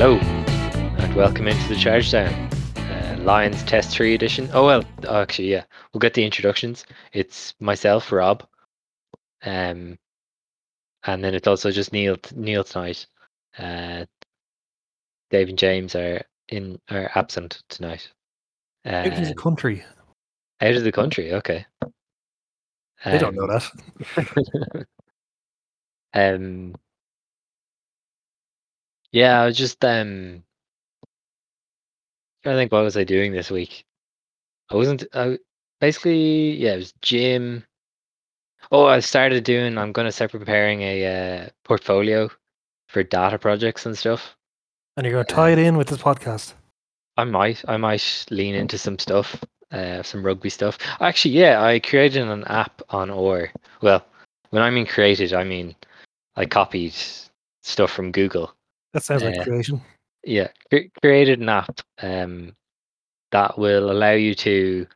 Hello, and welcome into the Charge Down. Uh, Lions Test 3 edition. Oh, well, actually, yeah. We'll get the introductions. It's myself, Rob. Um, and then it's also just Neil Neil tonight. Uh, Dave and James are in are absent tonight. Out of the Um, country. out of the country, okay. They don't know Um, that. um yeah, I was just um trying to think what was I doing this week. I wasn't I basically yeah, it was gym. Oh, I started doing I'm gonna start preparing a uh, portfolio for data projects and stuff. And you're going to tie it in with this podcast. I might I might lean into some stuff, uh some rugby stuff. Actually, yeah, I created an app on Or. Well, when I mean created, I mean I copied stuff from Google. That sounds like Uh, creation. yeah cre- created an app um that will allow you to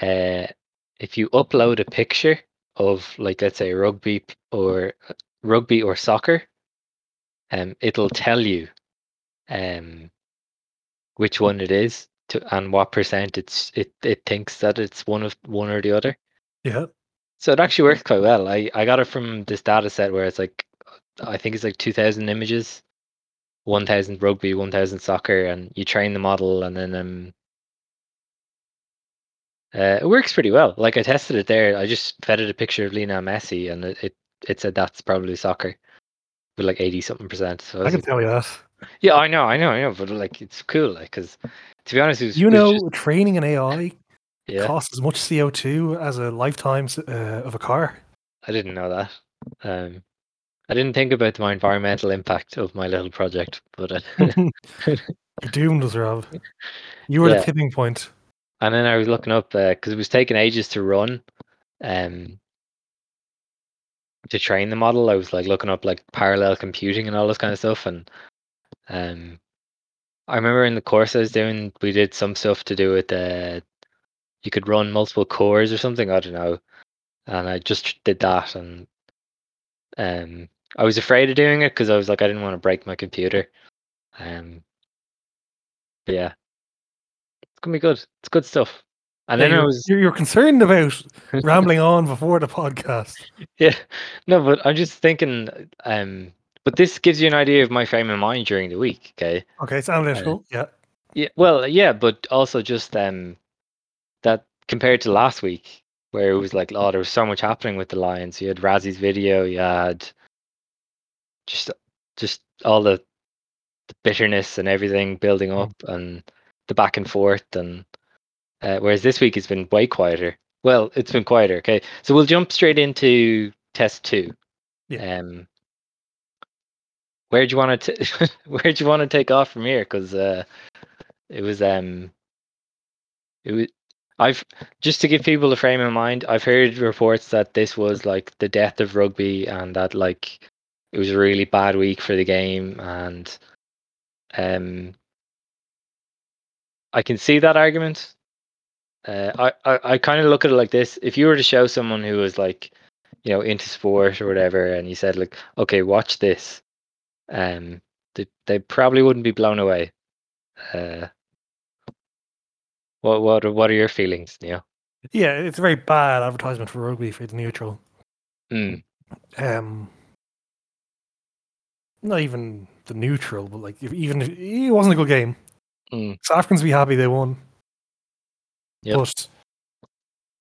uh if you upload a picture of like let's say rugby or uh, rugby or soccer um it'll tell you um which one it is to and what percent it's it it thinks that it's one of one or the other Yeah. so it actually works quite well i i got it from this data set where it's like i think it's like 2000 images 1000 rugby 1000 soccer and you train the model and then um uh, it works pretty well like i tested it there i just fed it a picture of Lionel Messi and it it, it said that's probably soccer with like 80 something percent so I I can like, tell you that. yeah i know i know i know but like it's cool like because to be honest it was, You know, just- training an AI yeah costs as much CO2 as a lifetime uh, of a car. i didn't know that um i didn't think about my environmental impact of my little project but uh, You're doomed, as Rob. You were Yeah. the tipping point. And then I was looking up because it was taking ages to run, um, to train the model. I was like looking up like parallel computing and all this kind of stuff. And um, I remember in the course I was doing, we did some stuff to do with uh, you could run multiple cores or something. I don't know. And I just did that, and um, I was afraid of doing it because I was like I didn't want to break my computer. Um, but yeah, it's gonna be good. It's good stuff. And Yeah, then I was you're, concerned about rambling on before the podcast. Yeah, no, but I'm just thinking. Um, but this gives you an idea of my frame of mind during the week. Okay. Okay, it's analytical. yeah. Yeah. Well, yeah, but also just um, that compared to last week, where it was like, oh, there was so much happening with the Lions. You had Rassie's video. You had just just all the, the bitterness and everything building Mm. up, and the back and forth, and uh, whereas this week it's been way quieter. Well, it's been quieter. Okay, so we'll jump straight into test two. Yeah. Um, where do you want to where do you want to take off from here? Because uh, it was um, it was I've just to give people a frame of mind. I've heard reports that this was like the death of rugby, and that like it was a really bad week for the game, and um, I can see that argument. Uh, I, I, I kind of look at it like this: if you were to show someone who was like, you know, into sport or whatever, and you said like, okay, watch this, um, they they probably wouldn't be blown away. Uh, what what are, what are your feelings, Neil? Yeah, it's a very bad advertisement for rugby for the neutral. Mm, Um, not even the neutral, but like if, even if it wasn't a good game. Mm. South Africans be happy they won. Yep. But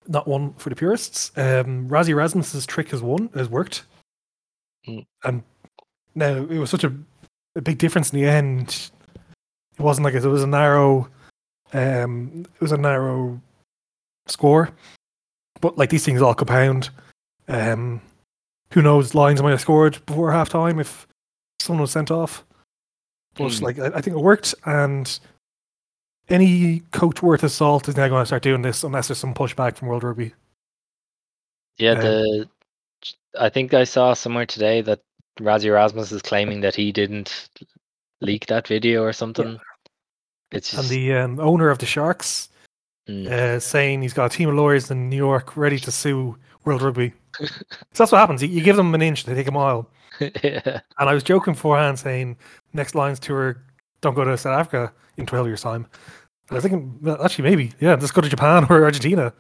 not one for the purists. Um, Rassie Erasmus's trick has won, has worked. Mm. And now it was such a, a big difference in the end. It wasn't like it was a narrow, um, it was a narrow score. But like these things all compound. Um, who knows? Lions might have scored before half time if someone was sent off. But Mm. like I, I think it worked, and any coach worth his salt is now going to start doing this unless there's some pushback from World Rugby. yeah, Um, the I think I saw somewhere today that Rassie Erasmus is claiming that he didn't leak that video or something. It's And the um, owner of the Sharks mm, uh, saying he's got a team of lawyers in New York ready to sue World Rugby. so that's what happens. You, you give them an inch, they take a mile. yeah. And I was joking beforehand saying next Lions tour, don't go to South Africa in 12 years' time. And I was thinking, well, actually, maybe, yeah, let's go to Japan or Argentina.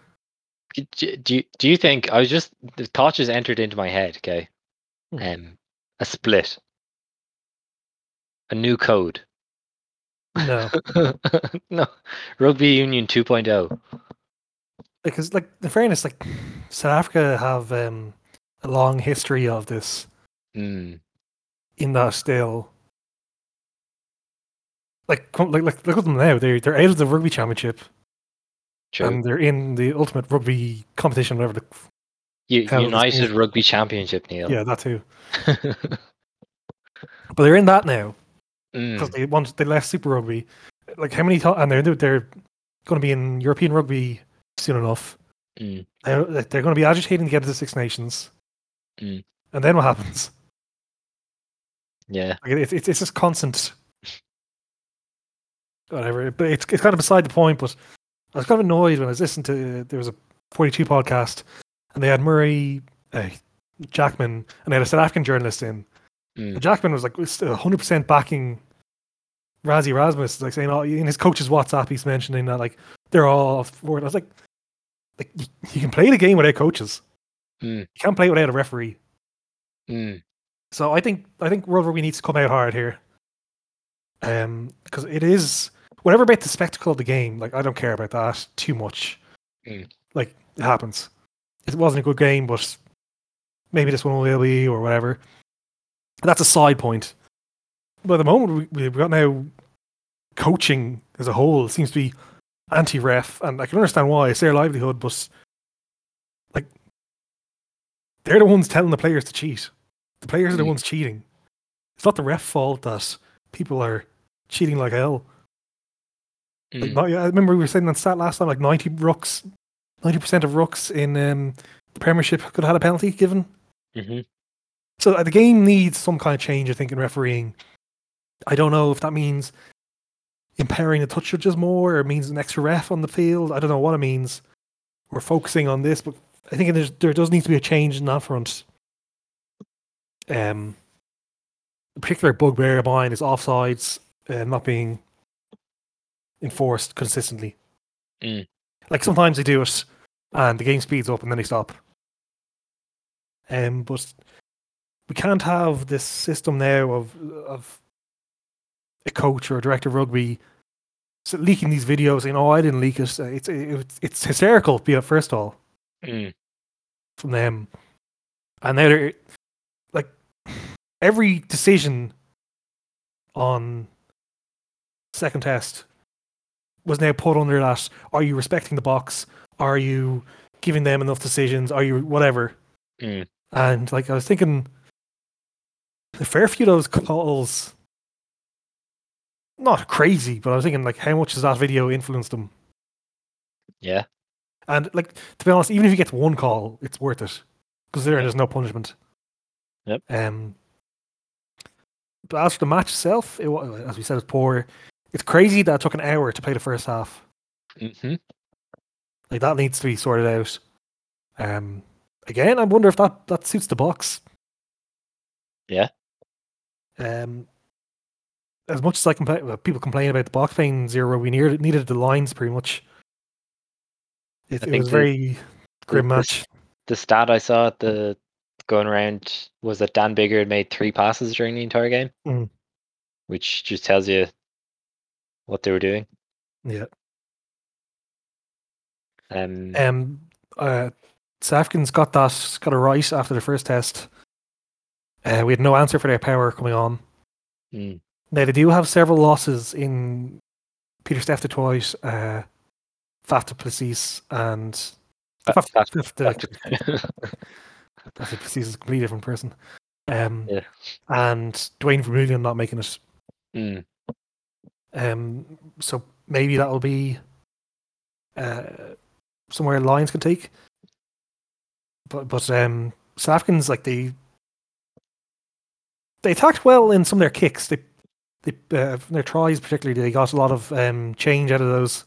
Do, do, you- do you think I was just the thought just entered into my head? Okay, Hmm. um, a split, a new code. No, no, rugby union oh. 2.0. because, like, in fairness, like, South Africa have um, a long history of this Mm, in that still. Like, come- like, like, look at them now. They're they're out of the rugby championship true. and they're in the ultimate rugby competition, whatever. The, U- hell, United Rugby Championship, Neil. yeah, that too. But they're in that now. Because mm, they want they left Super Rugby. Like how many times? And they're they're going to be in European Rugby soon enough. mm, They're, they're going to be agitating to get into Six Nations. Mm. And then what happens? yeah. Like it's it's it's just constant. Whatever, but it's it's kind of beside the point. But I was kind of annoyed when I was listening to there was a forty two podcast, and they had Murray uh, Jackman, and they had a South African journalist in. Mm. Jackman was like hundred percent backing Rassie Erasmus, like saying, "Oh, in his coach's WhatsApp, he's mentioning that like they're all for it." I was like, "Like you, you can play the game without coaches. Mm. You can't play without a referee." Mm, So I think I think World Rugby needs to come out hard here, um, because it is whatever about the spectacle of the game. Like I don't care about that too much. Mm. Like it happens. It wasn't a good game, but maybe this one will be or whatever. That's a side point. But at the moment we, we've got now coaching as a whole seems to be anti-ref, and I can understand why. It's their livelihood, but like they're the ones telling the players to cheat. The players are the Mm. ones cheating. It's not the ref fault that people are cheating like hell. Like, mm. not, I remember we were saying that stat last time, like ninety rucks, ninety percent of rucks in um, the Premiership could have had a penalty given. Mhm. So the game needs some kind of change, I think, in refereeing. I don't know if that means impairing the touch judges more, or it means an extra ref on the field. I don't know what it means. We're focusing on this, but I think there does need to be a change in that front. Um, a particular bugbear of mine is offsides uh, not being enforced consistently. Mm. Like sometimes they do it, and the game speeds up, and then they stop. Um, but we can't have this system now of of a coach or a director of rugby leaking these videos saying, "Oh, I didn't leak it." It's it's it's hysterical. Be it first of all Mm, from them, and now they're like every decision on second test was now put under that. Are you respecting the box? Are you giving them enough decisions? Are you whatever? mm, And like I was thinking, a fair few of those calls, not crazy, but I was thinking like, how much does that video influence them? yeah. And like to be honest, even if you get one call, it's worth it because there Yeah. there's no punishment. Yep. Um. But as for the match itself, it, as we said, it's poor. It's crazy that it took an hour to play the first half. hmm Like that needs to be sorted out. Um. Again, I wonder if that that suits the box. Yeah. Um. As much as I complain, well, people complain about the box playing zero, we needed needed the lines pretty much. It, it was the- very grim the- match. The stat I saw at the going around was that Dan Biggar had made three passes during the entire game, Mm. which just tells you what they were doing. Yeah. Um, Um, uh, Africans got that got a right after the first test. Uh, we had no answer for their power coming on. mm, Now they do have several losses in Pieter-Steph du Toit, uh, Faf du Plessis, and Fa- Faf, Faf- Faf du- Faf du Plessis is a completely different person. Um, Yeah. and Duane Vermeulen not making it. mm, Um, so maybe that'll be uh, somewhere Lions can take. But but um, South Africans like they they attacked well in some of their kicks. They they uh, their tries particularly they got a lot of um, change out of those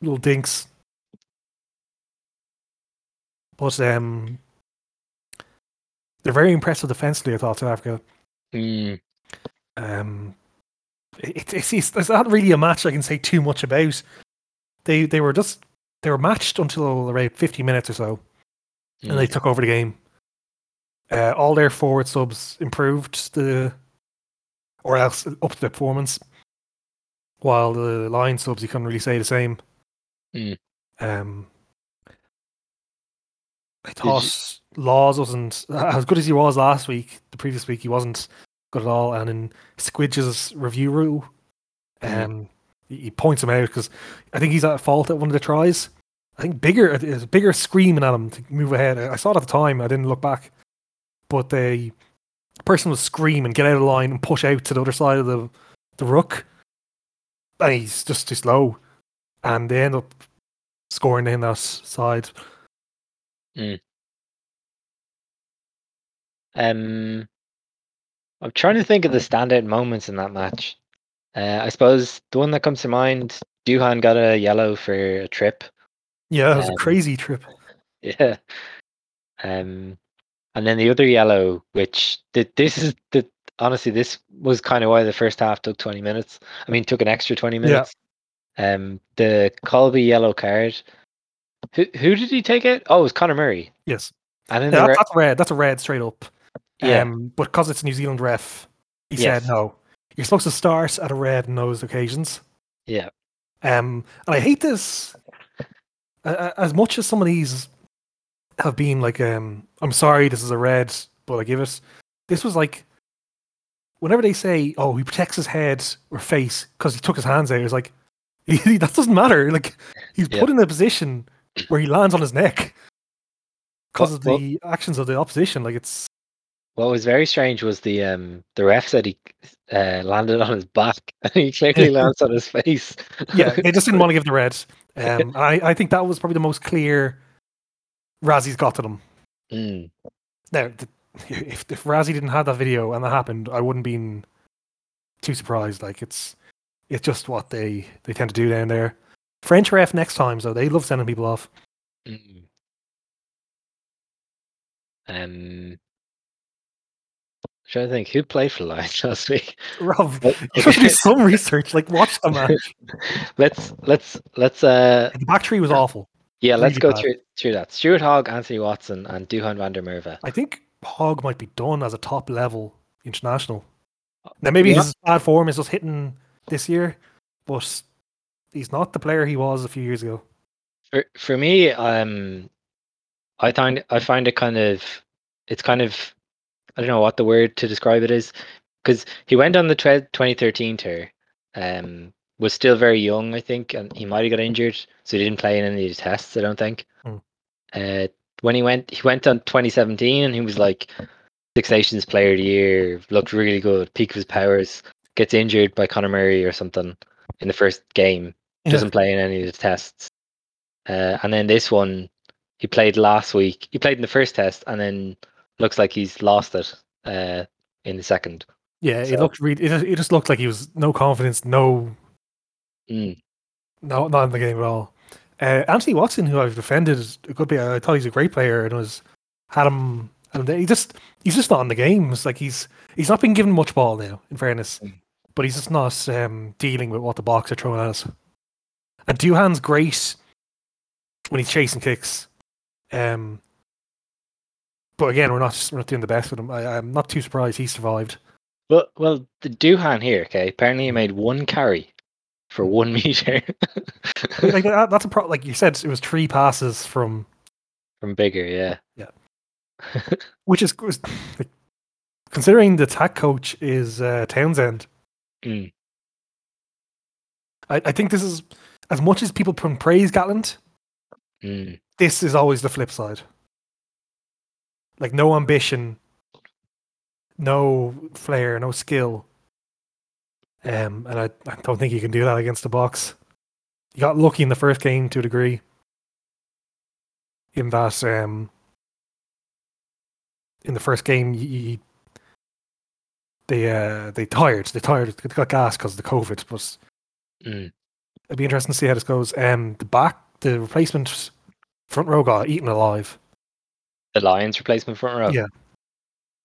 little dinks. But um, they're very impressive defensively. I thought South Africa. Mm, Um, it, it's, it's it's not really a match I can say too much about. They they were just they were matched until around fifty minutes or so, and they mm. took over the game. Uh, all their forward subs improved the, or else up to the performance, while the line subs you couldn't really say the same. Mm. Um, I thought Lawes wasn't as good as he was last week. The previous week he wasn't good at all, and in Squidge's review rule, Mhm. um, he, he points him out because I think he's at fault at one of the tries. I think Biggar, Biggar screaming at him to move ahead. I saw it at the time. I didn't look back, but the person will scream and "Get out of line and push out to the other side of the the ruck," and he's just too slow, and they end up scoring in that side. Um, I'm trying to think of the standout moments in that match. Uh, I suppose the one that comes to mind, Duhan got a yellow for a trip. Yeah, it was Um, a crazy trip. Yeah. Um, and then the other yellow, which th- this is the honestly, this was kind of why the first half took 20 minutes. I mean, took an extra 20 minutes. Yeah. Um, the Kolbe yellow card. Who who did he take it? Oh, it was Conor Murray. Yes, And then Yeah, the re- that's red. That's a red straight up. yeah, Um, but because it's a New Zealand ref, he Yes. said no. You're supposed to start at a red in those occasions. yeah, Um, and I hate this. As much as some of these have been like, um, I'm sorry, this is a red, but I give it. This was like, whenever they say, "Oh, he protects his head or face because he took his hands out," it's like that doesn't matter. Like he's Yeah. put in a position where he lands on his neck because of the actions of the opposition. Like it's What was very strange was the um the ref said he uh, landed on his back and he clearly lands on his face. yeah, they just didn't want to give the red. Um, I, I think that was probably the most clear Rassie's got to them. Mm, Now, if if Razzie didn't have that video and that happened, I wouldn't been too surprised. Like it's it's just what they they tend to do down there. French ref next time, so they love sending people off. mm. Um, trying to think who played for Lions last week. Rob, you to do some research. Like watch the match. let's let's let's uh The back three was awful. Yeah let's Really go bad. through through that. Stuart Hogg, Anthony Watson, and Duhan van der Merwe. I think Hogg might be done as a top level international. Now maybe Yeah. his bad form is just hitting this year, but he's not the player he was a few years ago. For for me, um, I find I find it kind of it's kind of I don't know what the word to describe it is because he went on the tre- 2013 tour, um, was still very young, I think, and he might have got injured, so he didn't play in any of the tests. I don't think. Hmm. Uh, when he went, he went on 2017, and he was like Six Nations Player of the Year, looked really good, peak of his powers. Gets injured by Conor Murray or something in the first game, Yeah. doesn't play in any of the tests. Uh, and then this one, he played last week. He played in the first test, and then looks like he's lost it uh, in the second. Yeah, So- it looked really. It, it just looked like he was no confidence, no, Mm. no, not in the game at all. Uh, Anthony Watson, who I've defended a good bit, I thought he's a great player and was had him. And he just he's just not in the games. Like he's he's not been given much ball now. In fairness, Mm. but he's just not um, dealing with what the box are throwing at us. And Duhan's great when he's chasing kicks. Um, but again, we're not we're not doing the best with him. I, I'm not too surprised he survived. Well, well, the Duhan here, okay. Apparently, he made one carry for one meter like that, that's a pro- like you said, it was three passes from from Biggar. Yeah. Yeah. which is like, considering the tack coach is uh, Townsend. Mm. I, I think this is as much as people can praise Gatland. Mm. This is always the flip side. Like no ambition, no flair, no skill. Um, and I, I don't think you can do that against the box. You got lucky in the first game to a degree. In that, um, in the first game, you, you, they uh, they tired, they tired, they got gas because of the COVID. But Mm. it'd be interesting to see how this goes. Um, the back, the replacement front row got eaten alive. The Lions replacement front row. Yeah.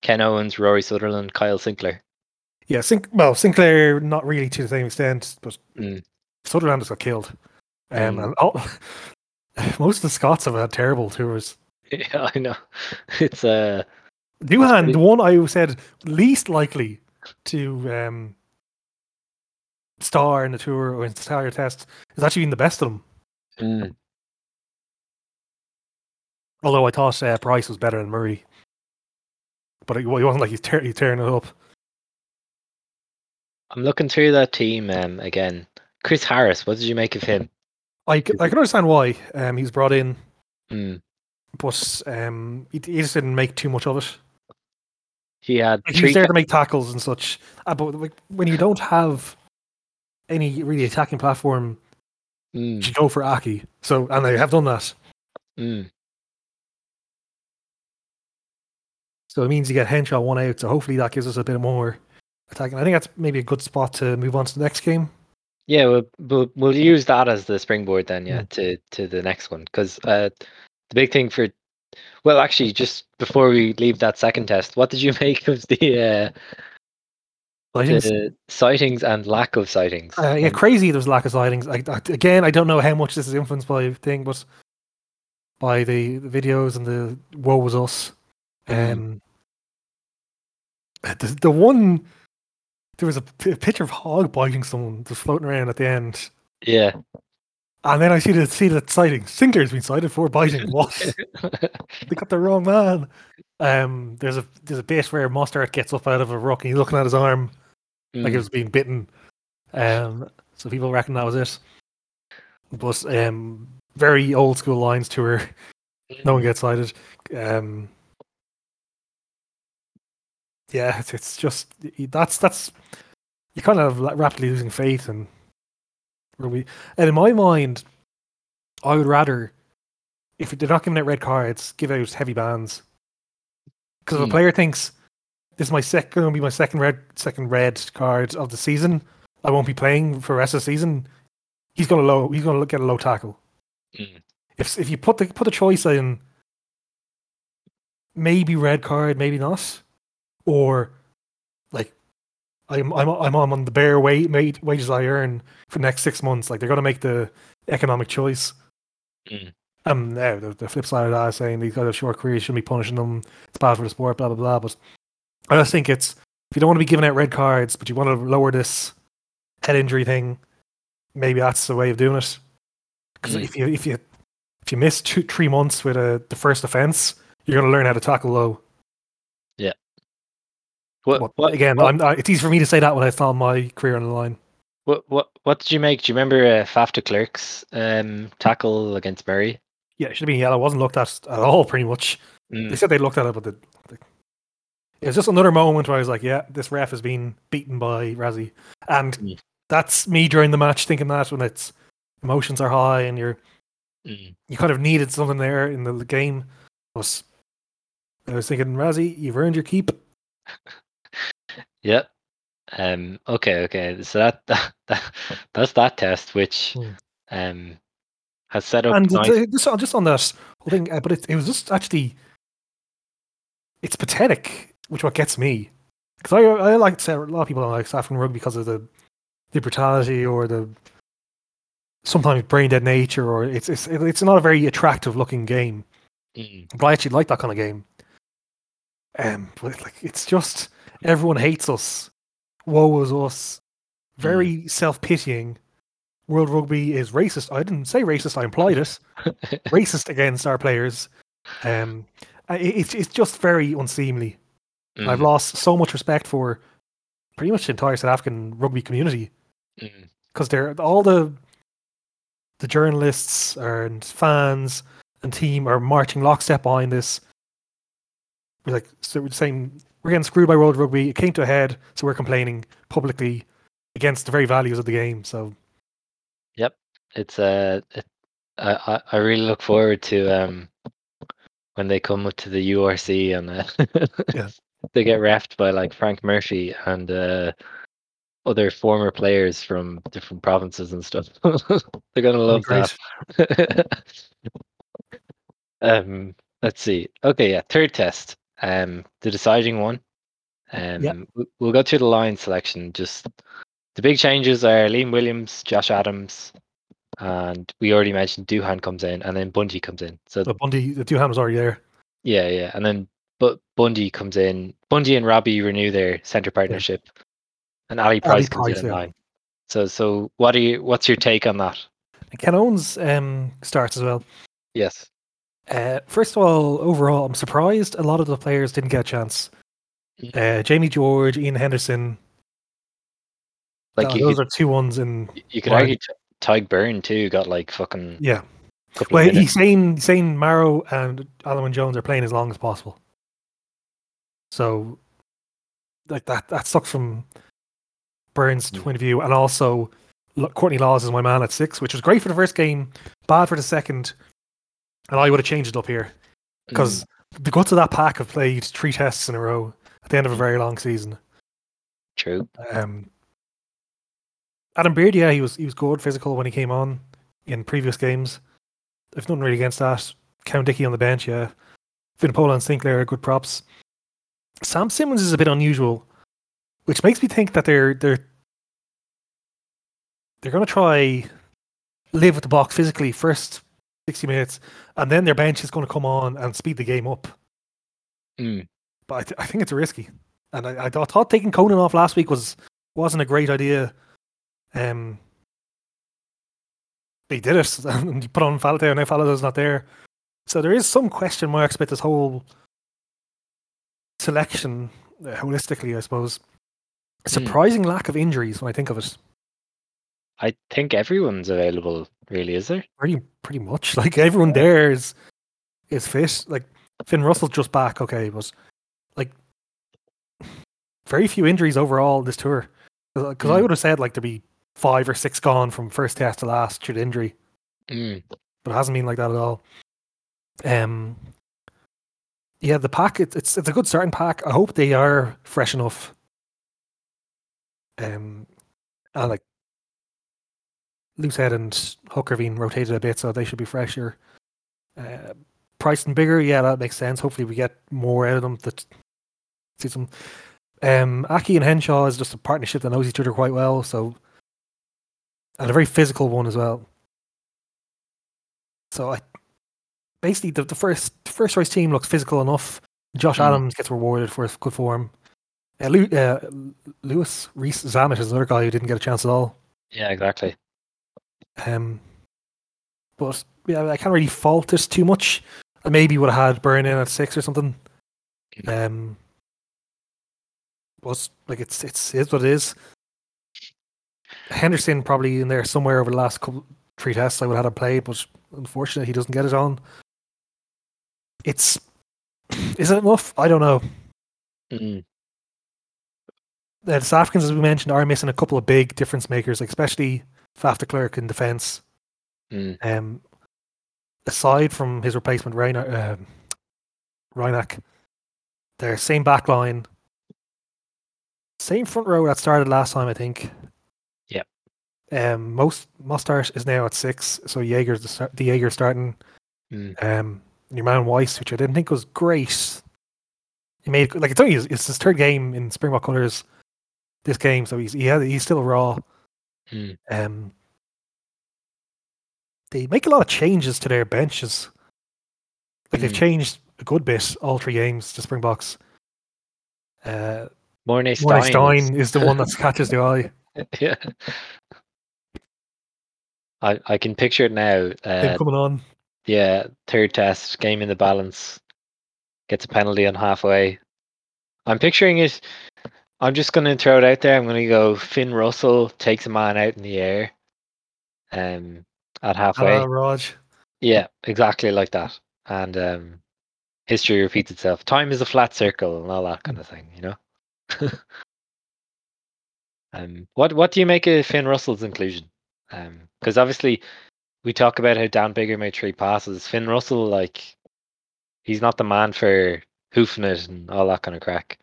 Ken Owens, Rory Sutherland, Kyle Sinckler. Yeah, well, Sinckler not really to the same extent, but Mm. Sutherland has got killed. Um, Mm. and all, most of the Scots have had terrible tours. Yeah, I know. It's uh pretty- the one I said least likely to um, star in the tour or in the entire test, is actually been the best of them. mm, Although I thought uh, Price was better than Murray, but it, it wasn't like he's, tear, he's tearing it up. I'm looking through that team um again. Chris Harris, what did you make of him? I, I can understand why um, he's brought in, Mm. but um, he, he just didn't make too much of it. He had Like, he was there to make tackles and such. Uh, but like, when you don't have any really attacking platform, mm, you go for Aki. So and they have done that. mm. So it means you get Henshaw one out. So hopefully that gives us a bit more attacking. I think that's maybe a good spot to move on to the next game. Yeah, we'll, we'll we'll use that as the springboard then, yeah, Mm. to to the next one because uh, the big thing for, well, actually, just before we leave that second test, what did you make of the uh, I the citings and lack of citings? uh, yeah, crazy. There's lack of citings. I, I, again, I don't know how much this is influenced by thing, but by the, the videos and the woe was us. Mhm. Um, the, the one there was a, picture of Hogg biting someone just floating around at the end. yeah, And then I see the see the citing. Sinckler's been cited for biting. What? they got the wrong man. Um, there's a there's a bit where Mostert gets up out of a rock and he's looking at his arm like it Mm, was being bitten. Um, so people reckon that was it. But um, very old school lines to her. No one gets cited. Um, yeah, it's, it's just that's that's you kind of rapidly losing faith and rugby. And in my mind, I would rather if they're not giving out red cards, give out heavy bans. Because if a Hmm. player thinks this is my second going to be my second red second red card of the season, I won't be playing for the rest of the season. He's gonna low. He's gonna get a low tackle mm, if if you put the put the choice in maybe red card maybe not or like i'm i'm i'm on the bare wage, wage wages i earn for the next six months like they're to make the economic choice Mm. um now the, the flip side of that is saying these guys have short careers shouldn't be punishing them it's bad for the sport blah blah blah but i just think it's if you don't want to be giving out red cards but you want to lower this head injury thing maybe that's the way of doing it because Mm. if you if you if you miss two three months with a the first offense, you're to learn how to tackle low. What, But what again, what, I'm, I, it's easy for me to say that when I found my career on the line. what what what did you make? Do you remember uh, Faf de Klerk's um tackle against Murray? Yeah, it should have been yellow. It wasn't looked at at all, pretty much. They Mm, said they looked at it, but it was just another moment where I was like, yeah, this ref has been beaten by Rassie. And Mm. that's me during the match thinking that when it's emotions are high and you're mm. you kind of needed something there in the game. I was, I was thinking, Rassie, you've earned your keep. Yep. Um. Okay. Okay. So that, that, that that's that test, which Hmm. um has set up. and nice- just, on- just on that whole thing, uh, but it, it was just actually, it's pathetic, which what gets me, because I I like to say a lot of people don't like South African rugby because of the the brutality or the sometimes brain dead nature, or it's it's it's not a very attractive looking game. Mm, But I actually like that kind of game. Um, but like it's just everyone hates us. Woe is us. Very self pitying. World Rugby is racist. I didn't say racist. I implied it. racist against our players. Um, it, it's it's just very unseemly. I've mm, lost so much respect for pretty much the entire South African rugby community mm, because they're all the the journalists and fans and team are marching lockstep behind this. We're like so we're saying we're getting screwed by World Rugby. It came to a head, so we're complaining publicly against the very values of the game. So yep, it's uh, it, I I really look forward to um when they come up to the URC and uh, Yeah. they get refed by like Frank Murphy and uh other former players from different provinces and stuff. They're gonna love that. um, let's see. Okay, yeah, third test. Um, the deciding one. Um, Yep. we- we'll go through the line selection. Just the big changes are Liam Williams, Josh Adams, and we already mentioned Duhan comes in, and then Bundee comes in. So But Bundee, the two hands already there. yeah, yeah, and then but Bundee comes in. Bundee and Robbie renew their center partnership, and Ali Price comes Price, in yeah. nine. So, so what are you? What's your take on that? And Ken Owens um, starts as well. Yes. Uh, first of all, overall, I'm surprised a lot of the players didn't get a chance. Uh, Jamie George, Iain Henderson, Like you those could, are two ones in. you could argue Tadhg Beirne too got like fucking Yeah. Well, he's saying saying Maro and Alan Jones are playing as long as possible. So, like that that sucks from Burns' Mm. point of view, and also Courtney Lawes is my man at six, which was great for the first game, bad for the second, and I would have changed it up here because the guts of that pack have played three tests in a row at the end of a very long season. True. Um, Adam Beard, yeah, he was he was good physical when he came on in previous games. I've nothing really against that. Count Dickey on the bench, yeah. Vunipola and Sinckler are good props. Sam Simmonds is a bit unusual, which makes me think that they're they're they're going to try live with the box physically first sixty minutes, and then their bench is going to come on and speed the game up. Mm. But I, th- I think it's risky, and I, I thought, thought taking Conan off last week was wasn't a great idea. Um, they did it, and you put on Faletau, and now Faletau's not there. So there is some question marks about this whole selection uh, holistically, I suppose. A Hmm. surprising lack of injuries when I think of it. I think everyone's available. Really, is there? Pretty pretty much. Like everyone there is is fit. Like Finn Russell's just back, okay, but like very few injuries overall this tour. Because I Hmm. would have said like there'd be five or six gone from first test to last due to injury, Mm. but it hasn't been like that at all. Um, yeah, the pack it's it's, it's a good starting pack. I hope they are fresh enough. Um, and like Loosehead and Hooker being rotated a bit, so they should be fresher. Uh, Price and Biggar, yeah, that makes sense. Hopefully, we get more out of them that see some. Um, Aki and Henshaw is just a partnership that knows each other quite well, so and a very physical one as well. So I basically the, the first first choice team looks physical enough. Josh Mm. Adams gets rewarded for his good form. Uh, Lew, uh, Louis Rees-Zammit is another guy who didn't get a chance at all. Yeah, exactly. Um, but yeah, I can't really fault this too much. I maybe would have had Beirne in at six or something. Um, but like it's it's is what it is. Henderson probably in there somewhere over the last couple three tests I would have had him play, but unfortunately he doesn't get it on. It's is it enough? I don't know. Mm. The South Africans, as we mentioned, are missing a couple of big difference makers, like especially Faf de Klerk in defence. Mm. Um, aside from his replacement, Reina, um, Reinach, their same back line, same front row that started last time, I think. Yep. Um, most Mostert is now at six, so Jager's the, the Jaeger starting. Mm. Um, your man Wiese, which I didn't think was great. He made like it's only his, it's his third game in Springbok colours this game, so he's he had, he's still raw. Mm. Um, they make a lot of changes to their benches. Like they've Mm. changed a good bit all three games to Springboks. Uh, Morné Steyn. Steyn is the one that catches the eye. yeah. I I can picture it now. Him Uh, coming on. yeah, third test, game in the balance, gets a penalty on halfway. I'm picturing it. I'm just going to throw it out there. I'm going to go Finn Russell takes a man out in the air, um, at halfway. Ah, Raj. Yeah, exactly like that. And um, history repeats itself. Time is a flat circle and all that kind of thing, you know. um, what what do you make of Finn Russell's inclusion? Because obviously, we talk about how Dan Biggar made three passes. Finn Russell, like, he's not the man for hoofing it and all that kind of crack.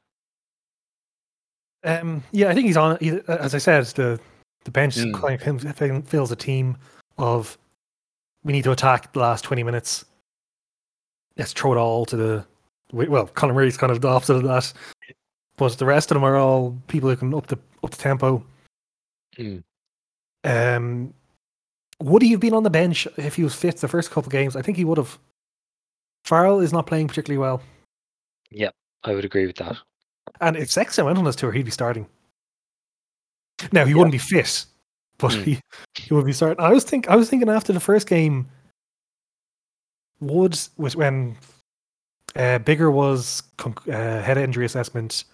Um, yeah, I think he's on. He, as I said, the the bench Mm. kind of feels a team of we need to attack the last twenty minutes. Let's throw it all to the Well, Conor Murray's kind of the opposite of that. But the rest of them are all people who can up the up the tempo. Mm. Um, would he have been on the bench if he was fit the first couple of games? I think he would have. Farrell is not playing particularly well, Yeah, I would agree with that. And if Sexton went on this tour, he'd be starting. Now he Yeah. wouldn't be fit, but Mm. he he would be starting. I was think I was thinking after the first game, Woods was when uh, Biggar was con- uh, head injury assessment.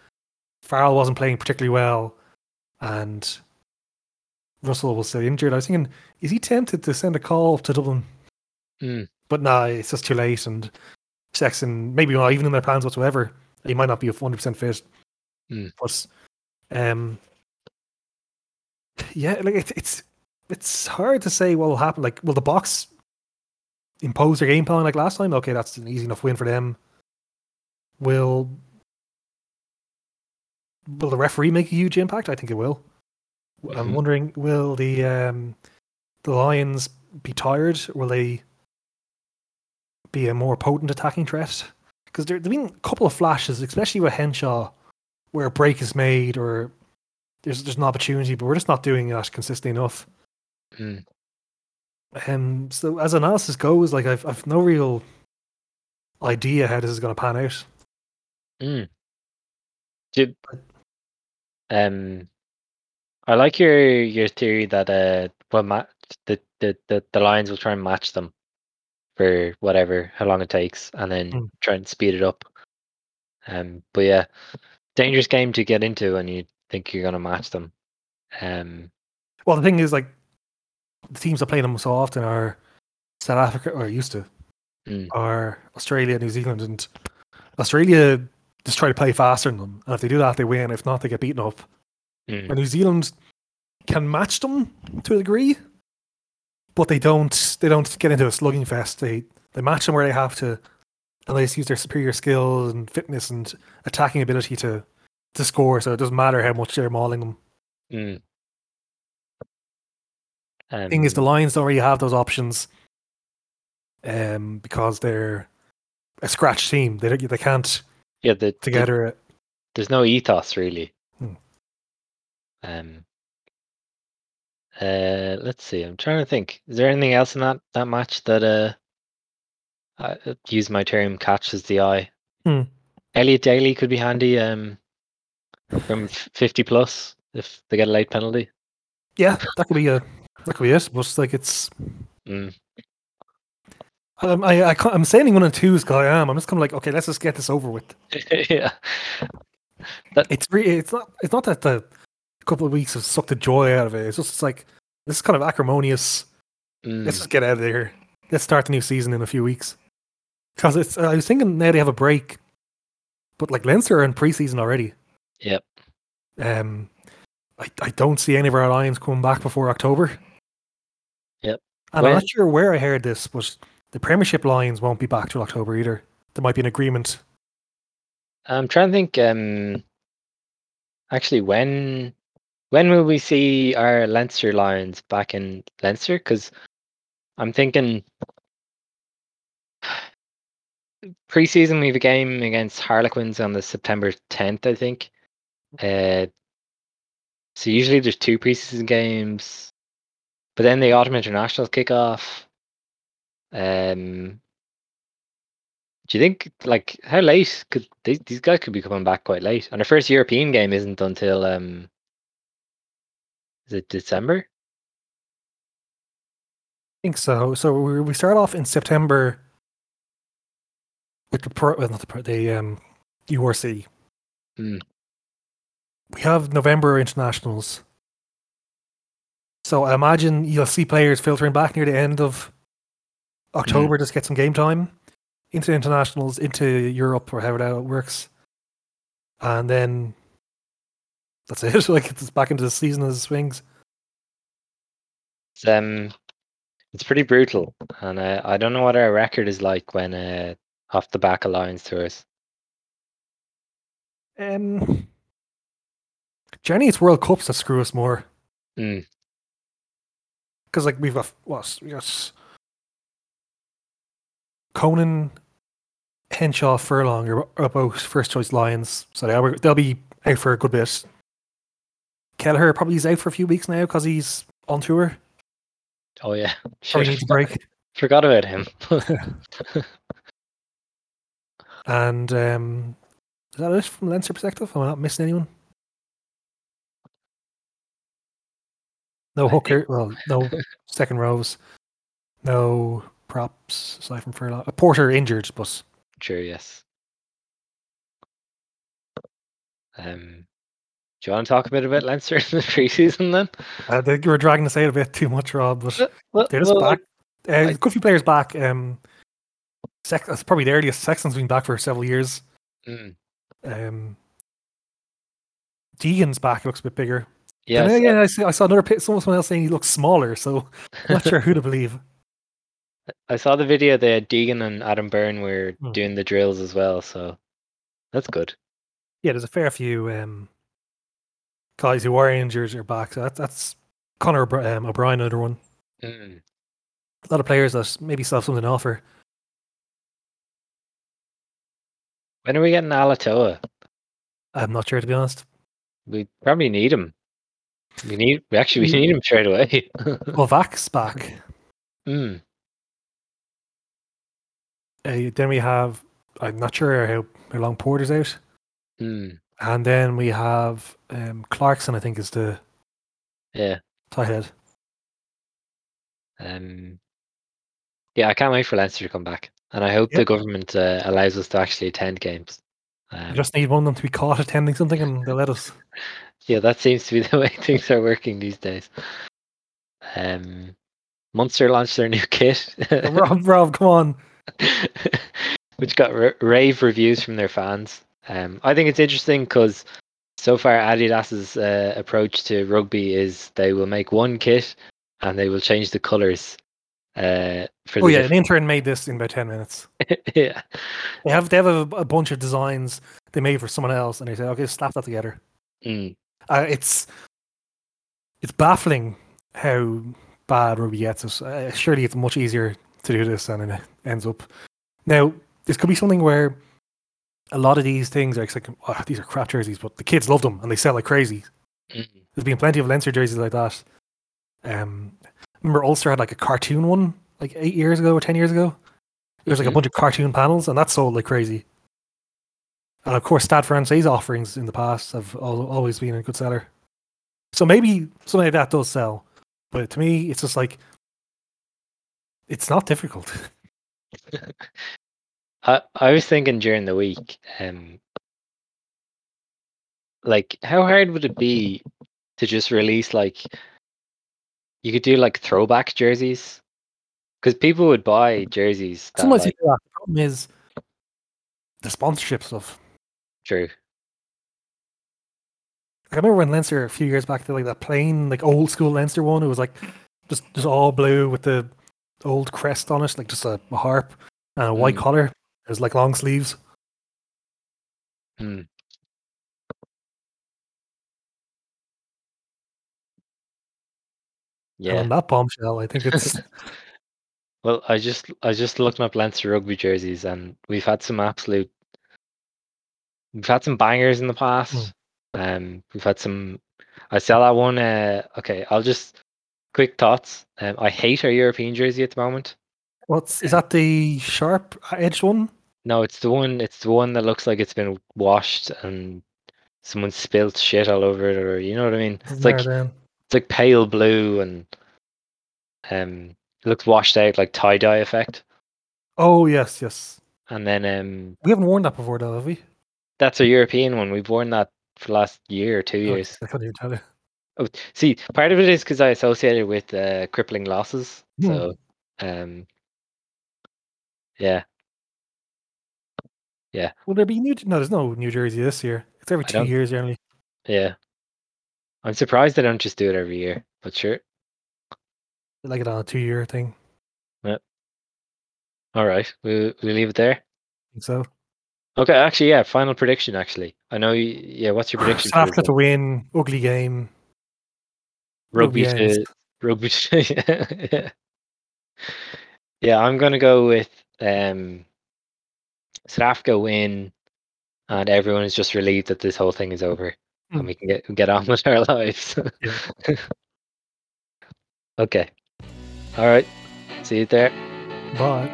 Farrell wasn't playing particularly well, and Russell was still injured. I was thinking, is he tempted to send a call to Dublin? Mm. But nah, it's just too late. And Sexton, maybe not even in their plans whatsoever. He might not be a hundred percent fit. Mm. But um, yeah, like it's it's it's hard to say what will happen. Like, will the box impose their game plan like last time? Okay, that's an easy enough win for them. Will will the referee make a huge impact? I think it will. I'm Mhm. wondering, will the um, the Lions be tired? Will they be a more potent attacking threat? Because there have been a couple of flashes, especially with Henshaw, where a break is made or there's there's an opportunity, but we're just not doing that consistently enough. Mm. Um, so as analysis goes, like I've I've no real idea how this is going to pan out. Mm. Did, um, I like your your theory that uh, well, ma- the, the the the Lions will try and match them for whatever how long it takes, and then Mm. try and speed it up. Um, but yeah, dangerous game to get into when you think you're gonna match them. Um, Well, the thing is, like the teams that play them so often are South Africa, or used to, Mm. are Australia, New Zealand, and Australia just try to play faster than them. And if they do that, they win. If not, they get beaten up. mm, And New Zealand can match them to a degree, but they don't. They don't get into a slugging fest. They they match them where they have to, and they just use their superior skill and fitness and attacking ability to to score. So it doesn't matter how much they're mauling them. mm. Um, thing is, the Lions don't really have those options, um, because they're a scratch team. They don't- they can't yeah, the, the together. there's no ethos really. Hmm. Um. Uh, let's see. I'm trying to think. Is there anything else in that that match that uh, I uh, use my term catches the eye? Hmm. Elliot Daly could be handy. Um, from 50 plus if they get a late penalty. Yeah, that could be a that could be it. But like it's, Mm. um, I I can't, I'm saying one and twos because I am. I'm just kind of like, okay, let's just get this over with. yeah. It's re- it's not it's not that the couple of weeks have sucked the joy out of it. It's just it's like this is kind of acrimonious. Mm. Let's just get out of here. Let's start the new season in a few weeks. Because it's I was thinking now they have a break, but like Leinster are in preseason already. Yep. Um, I, I don't see any of our lions coming back before October. Yep. And Well- I'm not sure where I heard this, but the Premiership Lions won't be back till October either. There might be an agreement. I'm trying to think. Um, actually, when when will we see our Leinster Lions back in Leinster? Because I'm thinking preseason we have a game against Harlequins on the September 10th, I think. Uh, so usually there's two preseason games, but then the autumn internationals kick off. Um, do you think like how late could these, these guys could be coming back quite late? And our first European game isn't until um, is it December? I think so. So we we start off in September with the pro, well, not the pro, the um, URC. Hmm. We have November internationals. So I imagine you'll see players filtering back near the end of October just get some game time into internationals, into Europe or however that works, and then that's it. like it's back into the season as it swings. It's um, it's pretty brutal, and uh, I don't know what our record is like when uh, off the back alliance tours. Um, Jenny, it's World Cups that screw us more. Mm. because like we've got what we got Conan, Henshaw, Furlong are, are both first choice Lions, so they'll, they'll be out for a good bit. Kelleher probably is out for a few weeks now because he's on tour. Oh yeah, Probably needs a break. Forgot about him. And um, is that it from Leinster perspective? Am I not missing anyone? No hooker. Well, no second rows. No props aside from Furlong. A Porter injured, but True. Yes. Um, do you want to talk a bit about Leinster in the preseason then? I think you were dragging this out a bit too much, Rob. But Well, they're just well, back. Uh, I- a good few players back. Um, Sex, that's probably the earliest Sexton's been back for several years. mm, Um, Deegan's back. Looks a bit bigger. yeah. And so- again, I, see, I saw another pit, someone else saying he looks smaller. So I'm not sure who to believe. I saw the video. They had Deegan and Adam Byrne were Hmm. doing the drills as well, so that's good. Yeah, there's a fair few um, guys who are injured are back. So that's that's Connor um, O'Brien, another one. Mm. A lot of players that maybe still have something to offer. When are we getting Alatoa? I'm not sure to be honest. We probably need him. We need. We actually we need him straight away. Well, Vac's back. mm. Uh, then we have I'm not sure how, how long Porter's out, Mm. And then we have um, Clarkson. I think is the Yeah. tight head. Um. Yeah, I can't wait for Leinster to come back, and I hope the government uh, allows us to actually attend games. We Um, just need one of them to be caught attending something, and they'll let us. yeah, that seems to be the way things are working these days. Um, Munster launched their new kit, Rob, Rob, come on. which got r- rave reviews from their fans. Um, I think it's interesting because so far Adidas's uh, approach to rugby is they will make one kit and they will change the colours. Uh, for Oh yeah, an intern made this in about ten minutes. yeah, They have they have a, a bunch of designs they made for someone else, and they said, "Okay, slap that together." Mm, Uh, it's it's baffling how bad rugby gets it. Uh, surely it's much easier to do this than it ends up. Now, this could be something where a lot of these things are like, oh, these are crap jerseys, but the kids love them and they sell like crazy. mm, There's been plenty of Leinster jerseys like that. Um, remember Ulster had like a cartoon one like eight years ago or ten years ago. There was like Mhm. a bunch of cartoon panels, and that sold like crazy. And of course, Stade Francais offerings in the past have always been a good seller. So maybe something like that does sell, but to me, it's just like it's not difficult. I I was thinking during the week, um, like how hard would it be to just release like you could do like throwback jerseys because people would buy jerseys. That, Sometimes like. The problem is the sponsorship stuff. true. I remember when Leinster a few years back, did like that plain, like old school Leinster one. It was like just just all blue with the old crest on it, like just a, a harp and a white Mm. collar. It was like long sleeves. Hmm. And Yeah. on that bombshell, I think it's Well, I just I just looked up Leinster rugby jerseys, and we've had some absolute. We've had some bangers in the past. Um, we've had some. I saw that one. Uh, okay, I'll just quick thoughts. Um, I hate our European jersey at the moment. what's is that the sharp edged one? No, it's the one. It's the one that looks like it's been washed and someone spilled shit all over it, or you know what I mean. It's like it's like pale blue and um, it looks washed out like tie dye effect. Oh yes, yes. And then um, We haven't worn that before though, have we? that's a European one. We've worn that for the last year or two Oh, years. I couldn't even tell you. Oh, see, part of it is because I associated with uh, crippling losses. Hmm. So, um, yeah, Will there be new? No, there's no New Jersey this year. It's every I two don't- years generally. yeah. I'm surprised they don't just do it every year, but sure. Like it on a two year thing. Yeah. All right, we'll we'll leave it there. I think so. Okay, actually, yeah. Final prediction. Actually, I know. You, yeah, what's your prediction? South Africa to win, ugly game. rugby rugby to rugby? To, yeah. yeah, I'm gonna go with um. Africa win, and everyone is just relieved that this whole thing is over, and Mm. we can get get on with our lives. Yeah. okay. All right. See you there. But